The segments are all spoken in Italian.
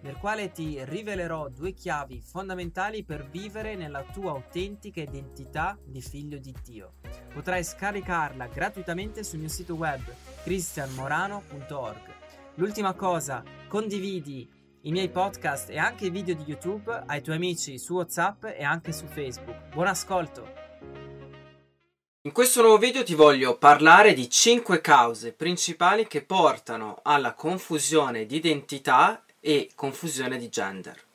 nel quale ti rivelerò due chiavi fondamentali per vivere nella tua autentica identità di figlio di Dio. Potrai scaricarla gratuitamente sul mio sito web cristianmorano.org. L'ultima cosa, condividi i miei podcast e anche i video di YouTube ai tuoi amici su WhatsApp e anche su Facebook. Buon ascolto! In questo nuovo video ti voglio parlare di 5 cause principali che portano alla confusione di identità e confusione di gender.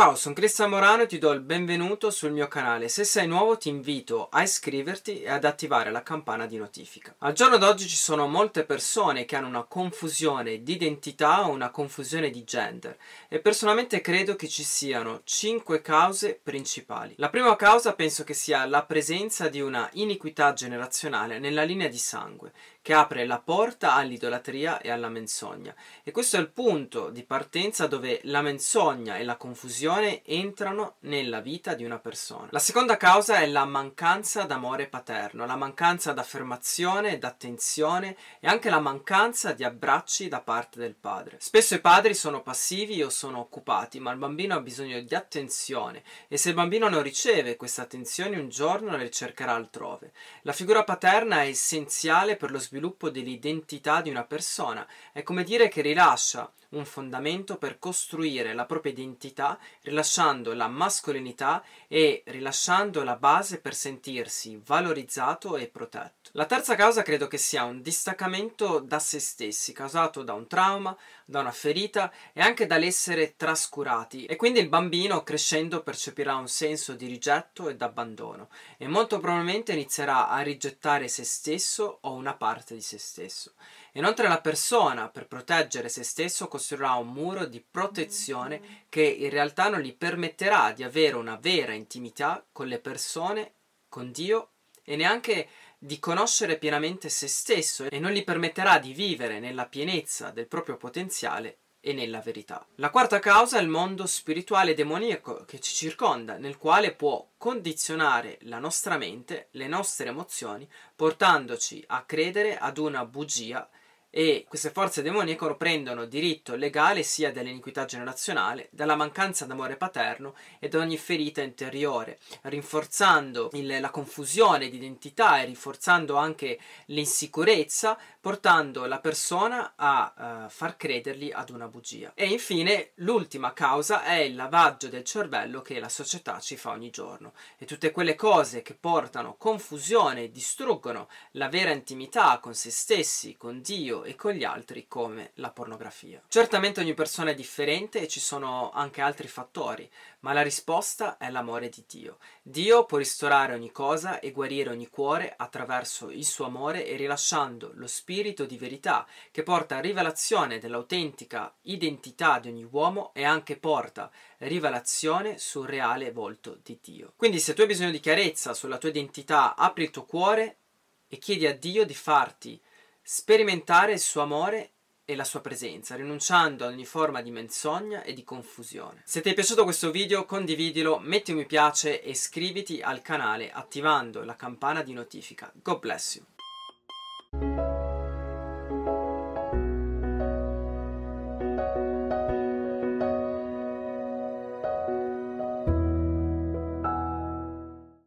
Ciao, sono Cristian Morano e ti do il benvenuto sul mio canale. Se sei nuovo ti invito a iscriverti e ad attivare la campana di notifica. Al giorno d'oggi ci sono molte persone che hanno una confusione di identità o una confusione di gender e personalmente credo che ci siano cinque cause principali. La prima causa penso che sia la presenza di una iniquità generazionale nella linea di sangue che apre la porta all'idolatria e alla menzogna. E questo è il punto di partenza dove la menzogna e la confusione entrano nella vita di una persona. La seconda causa è la mancanza d'amore paterno, la mancanza d'affermazione, d'attenzione e anche la mancanza di abbracci da parte del padre. Spesso i padri sono passivi o sono occupati, ma il bambino ha bisogno di attenzione e se il bambino non riceve questa attenzione un giorno le cercherà altrove. La figura paterna è essenziale per lo sviluppo dell'identità di una persona, è come dire che rilascia un fondamento per costruire la propria identità, rilasciando la mascolinità e rilasciando la base per sentirsi valorizzato e protetto. La terza causa credo che sia un distaccamento da se stessi, causato da un trauma, da una ferita e anche dall'essere trascurati e quindi il bambino crescendo percepirà un senso di rigetto e d'abbandono e molto probabilmente inizierà a rigettare se stesso o una parte di se stesso. Inoltre la persona, per proteggere se stesso, costruirà un muro di protezione che in realtà non gli permetterà di avere una vera intimità con le persone, con Dio e neanche di conoscere pienamente se stesso e non gli permetterà di vivere nella pienezza del proprio potenziale e nella verità. La quarta causa è il mondo spirituale demoniaco che ci circonda, nel quale può condizionare la nostra mente, le nostre emozioni, portandoci a credere ad una bugia e queste forze demoniache prendono diritto legale sia dall'iniquità generazionale, dalla mancanza d'amore paterno e da ogni ferita interiore, rinforzando il, la confusione di identità e rinforzando anche l'insicurezza, portando la persona a uh, far credergli ad una bugia. E infine l'ultima causa è il lavaggio del cervello che la società ci fa ogni giorno e tutte quelle cose che portano confusione distruggono la vera intimità con se stessi, con Dio e con gli altri come la pornografia. Certamente ogni persona è differente e ci sono anche altri fattori, ma la risposta è l'amore di Dio. Dio può ristorare ogni cosa e guarire ogni cuore attraverso il suo amore e rilasciando lo spirito di verità che porta a rivelazione dell'autentica identità di ogni uomo e anche porta rivelazione sul reale volto di Dio. Quindi se tu hai bisogno di chiarezza sulla tua identità, apri il tuo cuore e chiedi a Dio di farti sperimentare il suo amore e la sua presenza, rinunciando ad ogni forma di menzogna e di confusione. Se ti è piaciuto questo video condividilo, metti un mi piace e iscriviti al canale attivando la campana di notifica. God bless you!